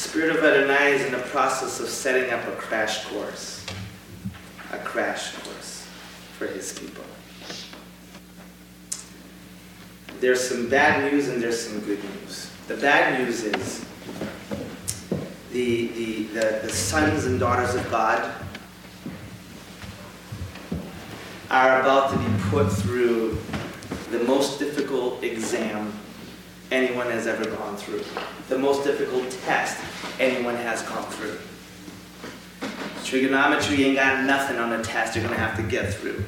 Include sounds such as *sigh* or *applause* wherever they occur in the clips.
Spirit of Adonai is in the process of setting up a crash course. A crash course for his people. There's some bad news and there's some good news. The bad news is the, the, the, the sons and daughters of God are about to be put through the most difficult exam anyone has ever gone through, the most difficult test anyone has gone through. Trigonometry ain't got nothing on the test you're going to have to get through.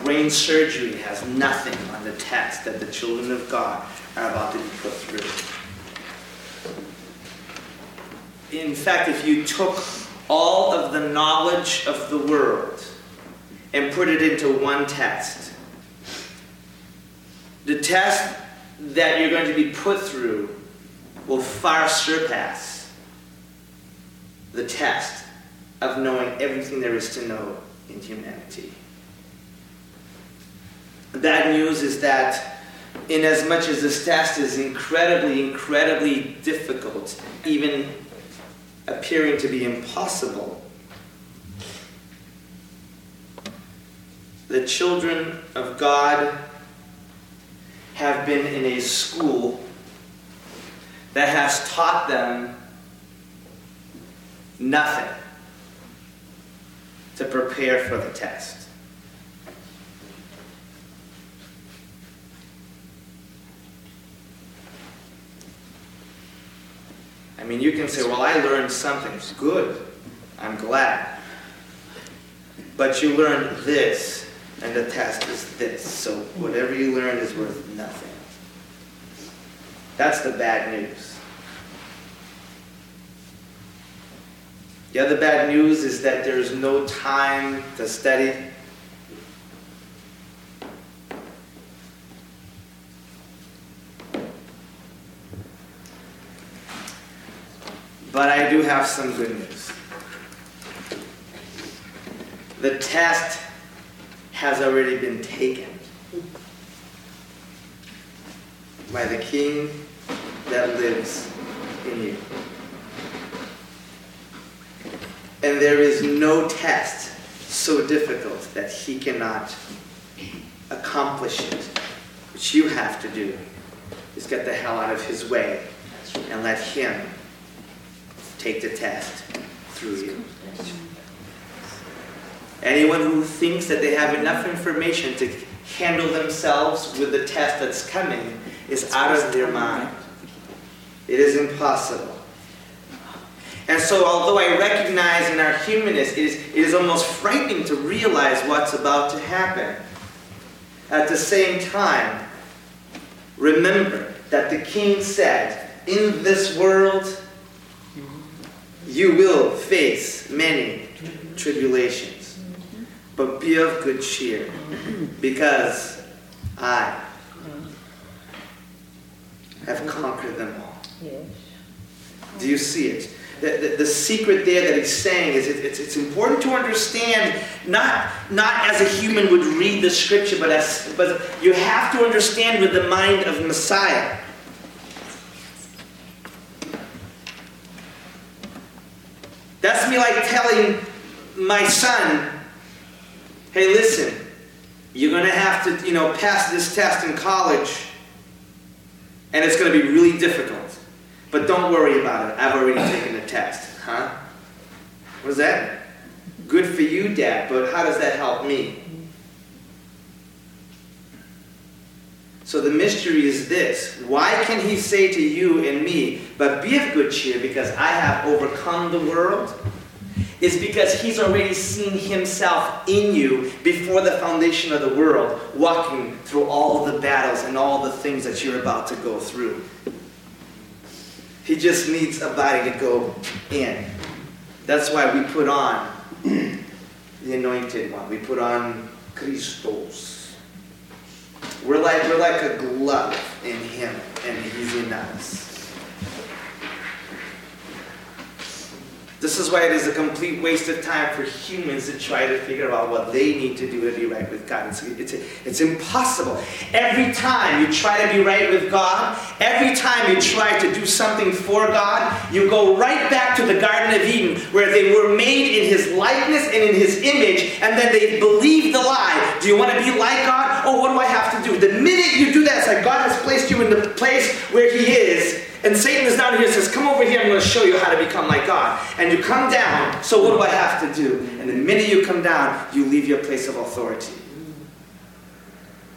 Brain surgery has nothing on the test that the children of God are about to be put through. In fact, if you took all of the knowledge of the world and put it into one test, the test that you're going to be put through will far surpass the test of knowing everything there is to know in humanity. The bad news is that, in as much as this test is incredibly, incredibly difficult, even appearing to be impossible, the children of God have been in a school that has taught them nothing to prepare for the test. I mean, you can say, well, I learned something. It's Good. I'm glad. But you learned this, and the test is this. So whatever you learned is worth nothing. That's the bad news. The other bad news is that there's no time to study. But I do have some good news. The test has already been taken by the King that lives in you. And there is no test so difficult that he cannot accomplish it. What you have to do is get the hell out of his way and let him take the test through you. Anyone who thinks that they have enough information to handle themselves with the test that's coming is out of their mind. It is impossible. And so, although I recognize in our humanness, it is, it is almost frightening to realize what's about to happen. At the same time, remember that the king said, In this world, you will face many tribulations. But be of good cheer, because I have conquered them all. Do you see it? The, the, the, secret there that he's saying is it, it's, it's important to understand, not, not as a human would read the scripture, but, as, but you have to understand with the mind of Messiah. That's me like telling my son, hey, listen, you're going to have to, you know, pass this test in college, and it's going to be really difficult. But don't worry about it. I've already taken the test. Huh? What is that? Good for you, Dad, but how does that help me? So the mystery is this. Why can he say to you and me, but be of good cheer because I have overcome the world? Is because he's already seen himself in you before the foundation of the world, walking through all the battles and all the things that you're about to go through. He just needs a body to go in. That's why we put on *clears throat* the anointed one. We put on Christos. We're like, we're like a glove in him, and he's in us. This is why it is a complete waste of time for humans to try to figure out what they need to do to be right with God. It's, it's, it's impossible. Every time you try to be right with God, every time you try to do something for God, you go right back to the Garden of Eden where they were made in His likeness and in His image, and then they believe the lie. Do you want to be like God? Oh, what do I have to do? The minute you do that, it's like God has placed you in the place where He is and Satan is down here and says, Come over here, I'm going to show you how to become like God. And you come down, so what do I have to do? And the minute you come down, you leave your place of authority.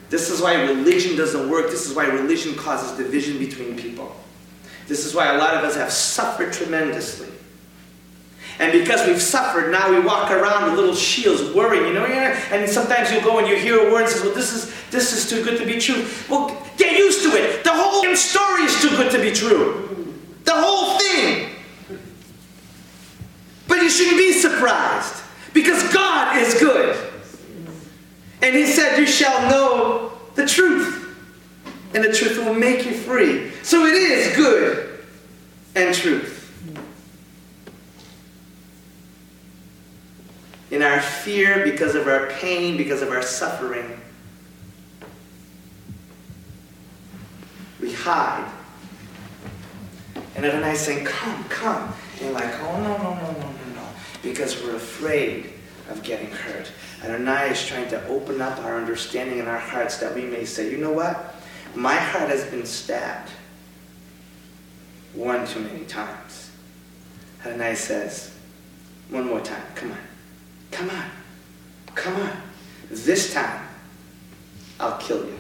This is why religion doesn't work. This is why religion causes division between people. This is why a lot of us have suffered tremendously. And because we've suffered, now we walk around with little shields, worrying, you know. And sometimes you'll go and you hear a word and says, "Well, this is this is too good to be true." Well, it. The whole story is too good to be true. The whole thing. But you shouldn't be surprised because God is good, and He said, "You shall know the truth, and the truth will make you free." So it is good and truth. in our fear, because of our pain, because of our suffering. Hide. And Adonai is saying, Come, come. And you're like, Oh, no, no, no, no, no, no. Because we're afraid of getting hurt. And Adonai is trying to open up our understanding in our hearts that we may say, You know what? My heart has been stabbed one too many times. Adonai says, One more time, come on. Come on. Come on. This time, I'll kill you.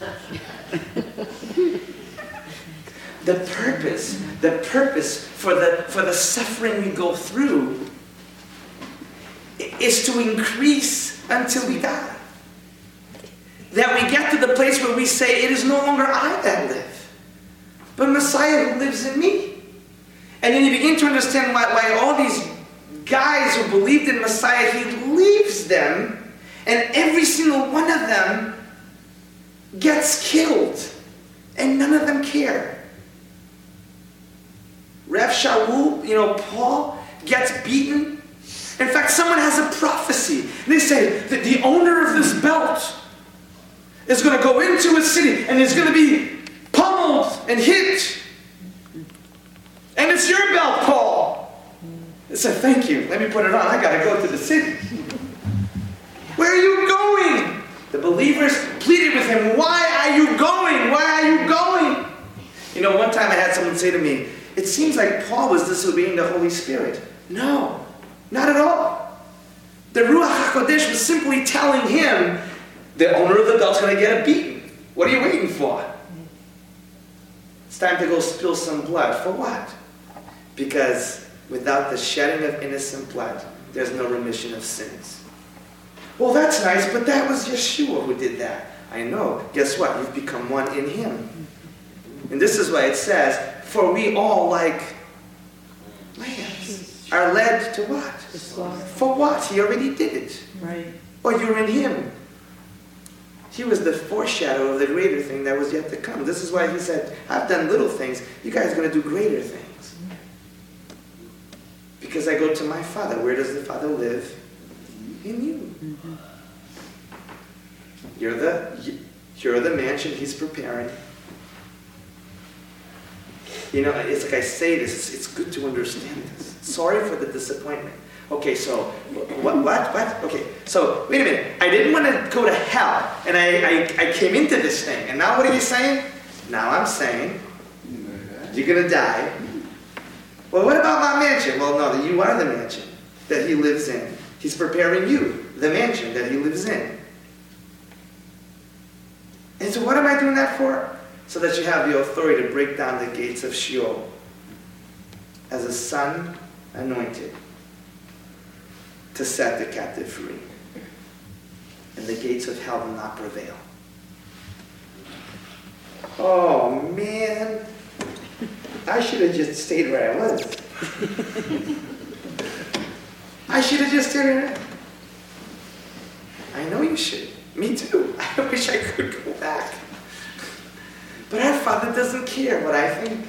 *laughs* the purpose, the purpose for the, for the suffering we go through is to increase until we die. That we get to the place where we say, It is no longer I that live, but Messiah who lives in me. And then you begin to understand why, why all these guys who believed in Messiah, he leaves them, and every single one of them gets killed, and none of them care. Rav Shaul, you know, Paul gets beaten. In fact, someone has a prophecy. They say that the owner of this belt is going to go into a city and is going to be pummeled and hit. And it's your belt, Paul. I said, Thank you. Let me put it on. I got to go to the city. Where are you going? The believers pleaded with him, Why are you going? Why are you going? You know, one time I had someone say to me, It seems like Paul was disobeying the Holy Spirit. No, not at all. The Ruach HaKodesh was simply telling him, The owner of the belt's going to get a beating. What are you waiting for? It's time to go spill some blood. For what? Because Without the shedding of innocent blood, there's no remission of sins. Well, that's nice, but that was Yeshua who did that. I know. Guess what? You've become one in him. And this is why it says, For we all, like lambs, are led to what? For what? He already did it. Right. Or you're in him. He was the foreshadow of the greater thing that was yet to come. This is why he said, I've done little things. You guys are going to do greater things. Because I go to my Father. Where does the Father live? In you. Mm-hmm. You're the you're the mansion He's preparing. You know, it's like I say this. It's, it's good to understand this. Sorry for the disappointment. Okay, so what? What? What? Okay, so wait a minute. I didn't want to go to hell, and I, I, I came into this thing, and now what are you saying? Now I'm saying you're gonna die, well, what about my mansion? Well, no, you are the mansion that he lives in. He's preparing you, the mansion that he lives in. And so, what am I doing that for? So that you have the authority to break down the gates of Sheol as a son anointed to set the captive free. And the gates of hell will not prevail. Oh, man. I should have just stayed where I was. I should have just stayed there. I know you should. Me too. *laughs* I wish I could go back. But our Father doesn't care what I think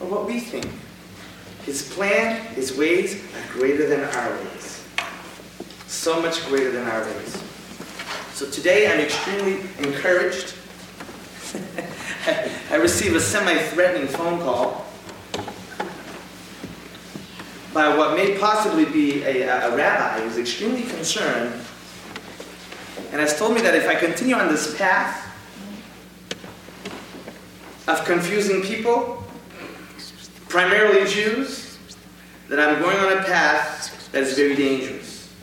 or what we think. His plan, his ways are greater than our ways. So much greater than our ways. So today I'm extremely encouraged. *laughs* I receive a semi-threatening phone call by what may possibly be a, a rabbi who's extremely concerned and has told me that if I continue on this path of confusing people, primarily Jews, that I'm going on a path that is very dangerous.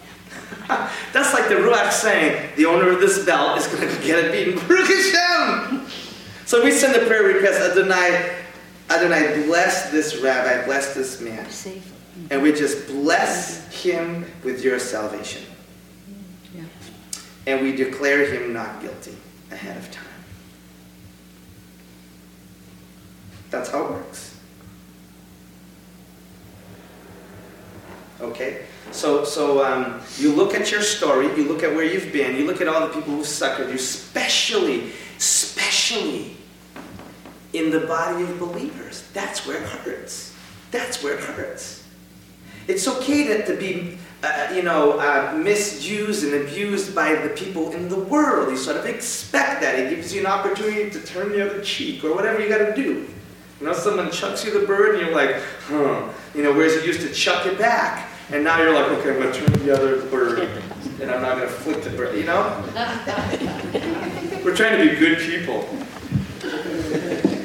*laughs* That's like the Ruach saying, the owner of this belt is going to get it beaten. *laughs* So we send a prayer request, Adonai, Adonai, bless this rabbi, bless this man. And we just bless him with your salvation. And we declare him not guilty ahead of time. That's how it works. Okay? So, so um, you look at your story, you look at where you've been, you look at all the people who've suckered you, especially, especially in the body of believers. That's where it hurts. That's where it hurts. It's okay to, to be, uh, you know, uh, misused and abused by the people in the world. You sort of expect that. It gives you an opportunity to turn the other cheek or whatever you got to do. You know, someone chucks you the bird and you're like, huh. You know, whereas you used to chuck it back. And now you're like, okay, I'm going to turn the other bird *laughs* and I'm not going to flick the bird. You know? We're trying to be good people. *laughs*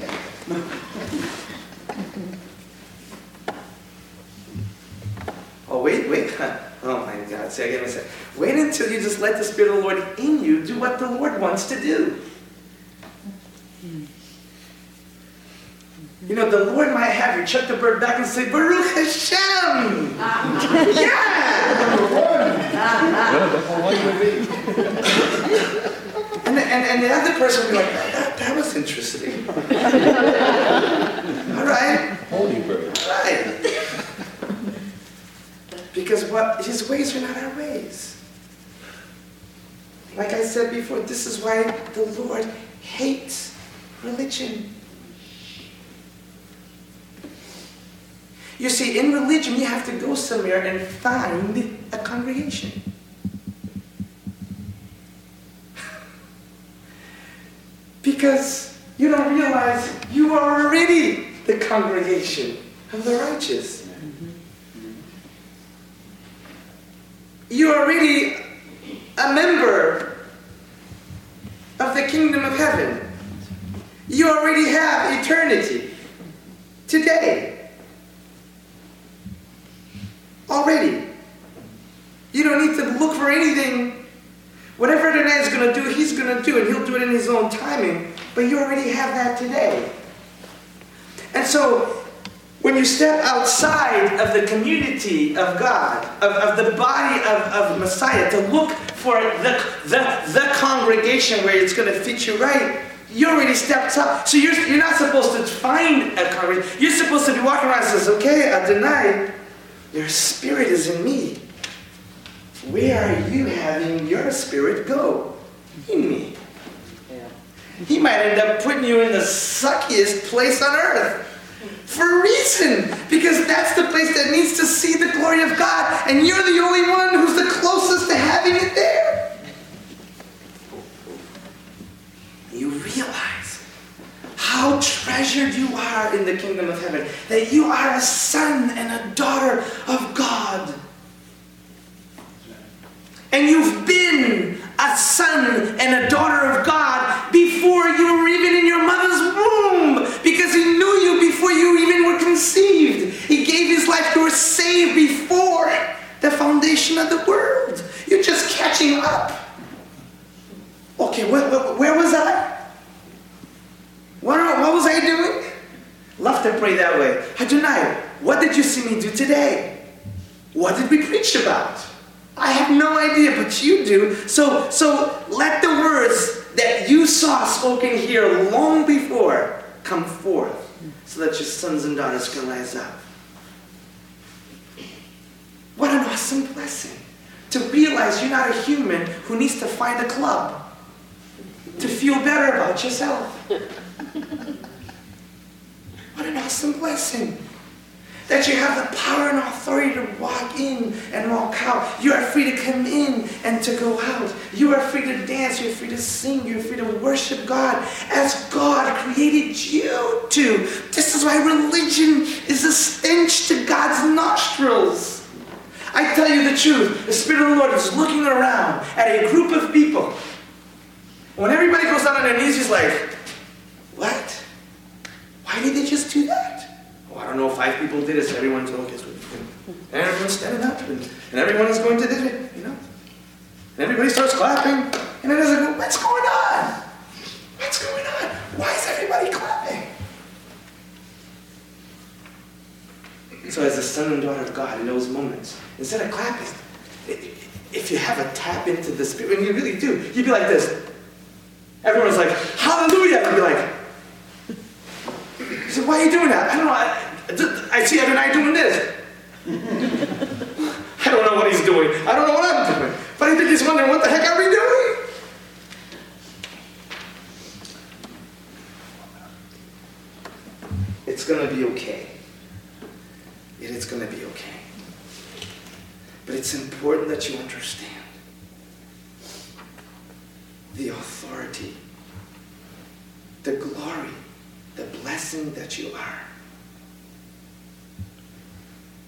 Oh, wait, wait. *laughs* Oh my God. See, I gotta say, wait until you just let the Spirit of the Lord in you do what the Lord wants to do. You know, the Lord might have you chuck the bird back and say, Baruch Hashem! *laughs* yeah! and, and, and the other person will be like, that, that was interesting. *laughs* All right? Holy bird. All right. Because what his ways are not our ways. Like I said before, this is why the Lord hates religion. You see, in religion, you have to go somewhere and find a congregation. Because you don't realize you are already the congregation of the righteous. You're already a member of the kingdom of heaven. You already have eternity today. Already. You don't need to look for anything. Whatever Adonai is going to do, he's going to do, and he'll do it in his own timing. But you already have that today. And so, when you step outside of the community of God, of, of the body of, of Messiah, to look for the, the, the congregation where it's going to fit you right, you already stepped up. So you're, you're not supposed to find a congregation. You're supposed to be walking around and says, okay, Adonai, your spirit is in me. Where are you having your spirit go? In me. He might end up putting you in the suckiest place on earth. For a reason. Because that's the place that needs to see the glory of God. And you're the only one who's the closest to having it there. You realize treasured you are in the kingdom of heaven. That you are a son and a daughter of God. And you've been a son and a daughter of God before you were even in your mother's womb because he knew you before you even were conceived. He gave his life. You were saved before the foundation of the world. You're just catching up. Okay, where, where, where was I? What, what was I doing? To pray that way. Adonai, what did you see me do today? What did we preach about? I have no idea, but you do. So, so let the words that you saw spoken here long before come forth so that your sons and daughters can rise up. What an awesome blessing to realize you're not a human who needs to find a club to feel better about yourself. What an awesome blessing. that you have the power and authority to walk in and walk out. You are free to come in and to go out. You are free to dance. You're free to sing. You're free to worship God as God created you to. This is why religion is a stench to God's nostrils. I tell you the truth. The Spirit of the Lord is looking around at a group of people. When everybody goes down on their knees, he's like? Why did they just do that? Oh, I don't know, five people did it, so everyone's going to And everyone's standing up, and, and everyone is going to do it, you know? And everybody starts clapping, and then there's like, what's going on? What's going on? Why is everybody clapping? So as a son and daughter of God in those moments, instead of clapping, if you have a tap into the Spirit, and you really do, you'd be like this. Everyone's like, hallelujah. I'd be like, said, why are you doing that? I don't know. I, I see and I doing this. I don't know what he's doing. I don't know what I'm doing. But I think he's wondering, what the heck are we doing? It's going to be okay. It is going to be okay. But it's important that you understand the authority, the glory blessing that you are.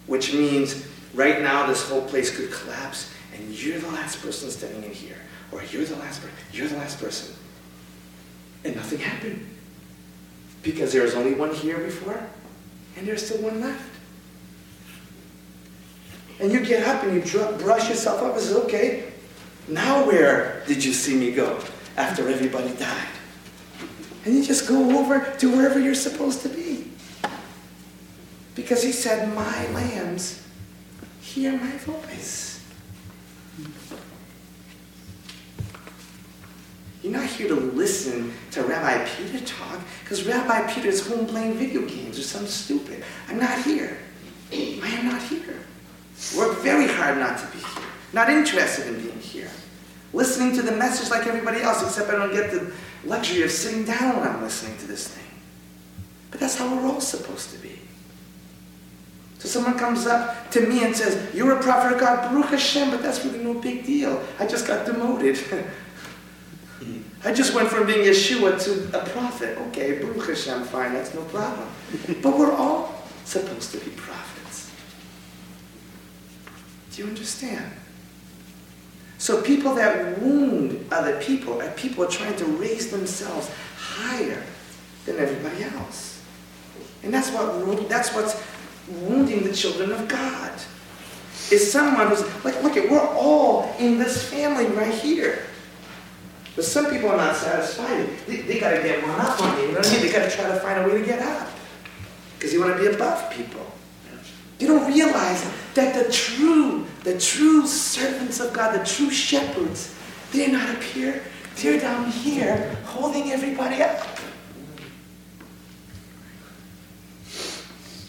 Which means right now this whole place could collapse and you're the last person standing in here. Or you're the last person. You're the last person. And nothing happened. Because there was only one here before, and there's still one left. And you get up and you brush yourself up and say, okay, now where did you see me go after everybody died? And you just go over to wherever you're supposed to be. Because he said, My lambs hear my voice. You're not here to listen to Rabbi Peter talk, because Rabbi Peter is home playing video games or something stupid. I'm not here. I am not here. Work very hard not to be here. Not interested in being here. Listening to the message like everybody else, except I don't get the luxury of sitting down when I'm listening to this thing. But that's how we're all supposed to be. So someone comes up to me and says, You're a prophet of God, Baruch Hashem, but that's really no big deal. I just got demoted. *laughs* I just went from being Yeshua to a prophet. Okay, Baruch Hashem, fine, that's no problem. *laughs* But we're all supposed to be prophets. Do you understand? So people that wound other people are people trying to raise themselves higher than everybody else. And that's what that's what's wounding the children of God. Is someone who's like, look at we're all in this family right here. But some people are not satisfied. They, they got to get one up on you. You know what I mean? They got to try to find a way to get up. Because you want to be above people. You don't realize that the true, the true servants of God, the true shepherds, they're not up here. They're down here holding everybody up.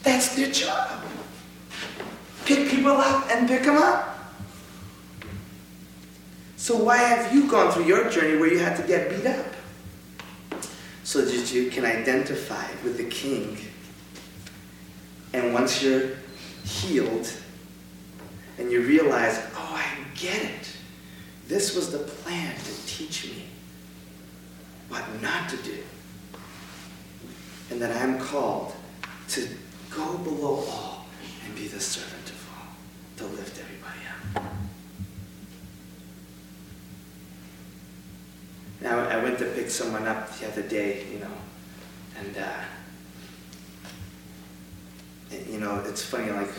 That's their job. Pick people up and pick them up. So why have you gone through your journey where you had to get beat up? So that you can identify with the king. And once you're healed, and you realize, oh, I get it. This was the plan to teach me what not to do. And that I'm called to go below all and be the servant of all, to lift everybody up. Now, I went to pick someone up the other day, you know, and uh, you know, it's funny, like,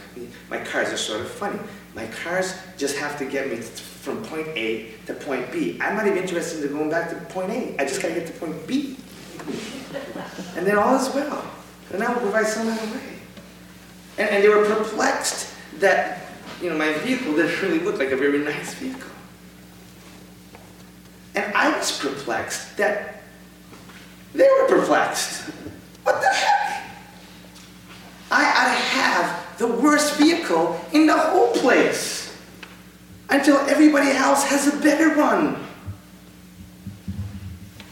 my cars are sort of funny. My cars just have to get me from point A to point B. I'm not even interested in going back to point A. I just got to get to point B. and then all is well. And I will provide some other way. And, and they were perplexed that, you know, my vehicle didn't really look like a very nice vehicle. And I was perplexed that they were perplexed. What the heck? I have the worst vehicle in the whole place until everybody else has a better one.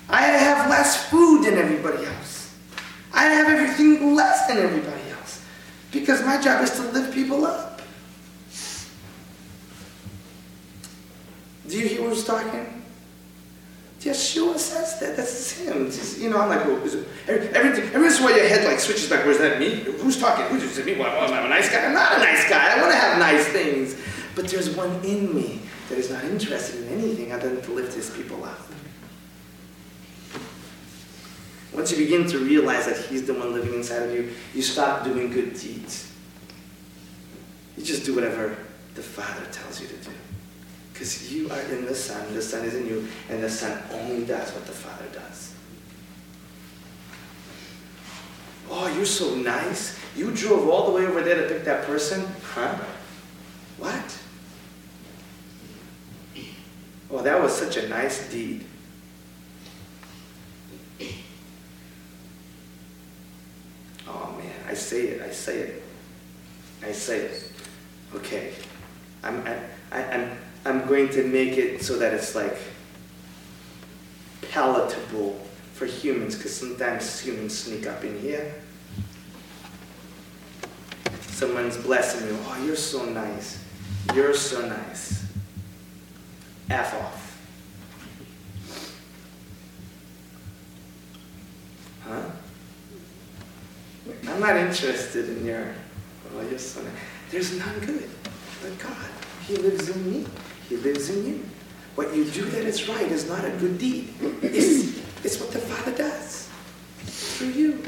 I have less food than everybody else. I have everything less than everybody else. Because my job is to lift people up. Do you hear who's talking? Yeshua says that. That's him. Just, you know, I'm like, well, every, every, every once in a while your head like switches back. Where's that me? Who's talking? Who's it me? What, am I a nice guy? I'm not a nice guy. I want to have nice things. But there's one in me that is not interested in anything other than to lift his people up. Once you begin to realize that he's the one living inside of you, you stop doing good deeds. You just do whatever the Father tells you to do. Because you are in the Son, the Son is in you, and the Son only does what the Father does. Oh, you're so nice. You drove all the way over there to pick that person? Huh? What? Oh, that was such a nice deed. Oh man, I say it, I say it. I say it. Okay. I'm, I, I, I'm, I'm going to make it so that it's like palatable for humans because sometimes humans sneak up in here. Someone's blessing you. Oh, you're so nice. You're so nice. F off. Huh? I'm not interested in your, oh, you're so nice. There's none good but God. He lives in me. He lives in you. What you do that is right is not a good deed. It's, it's what the Father does through you.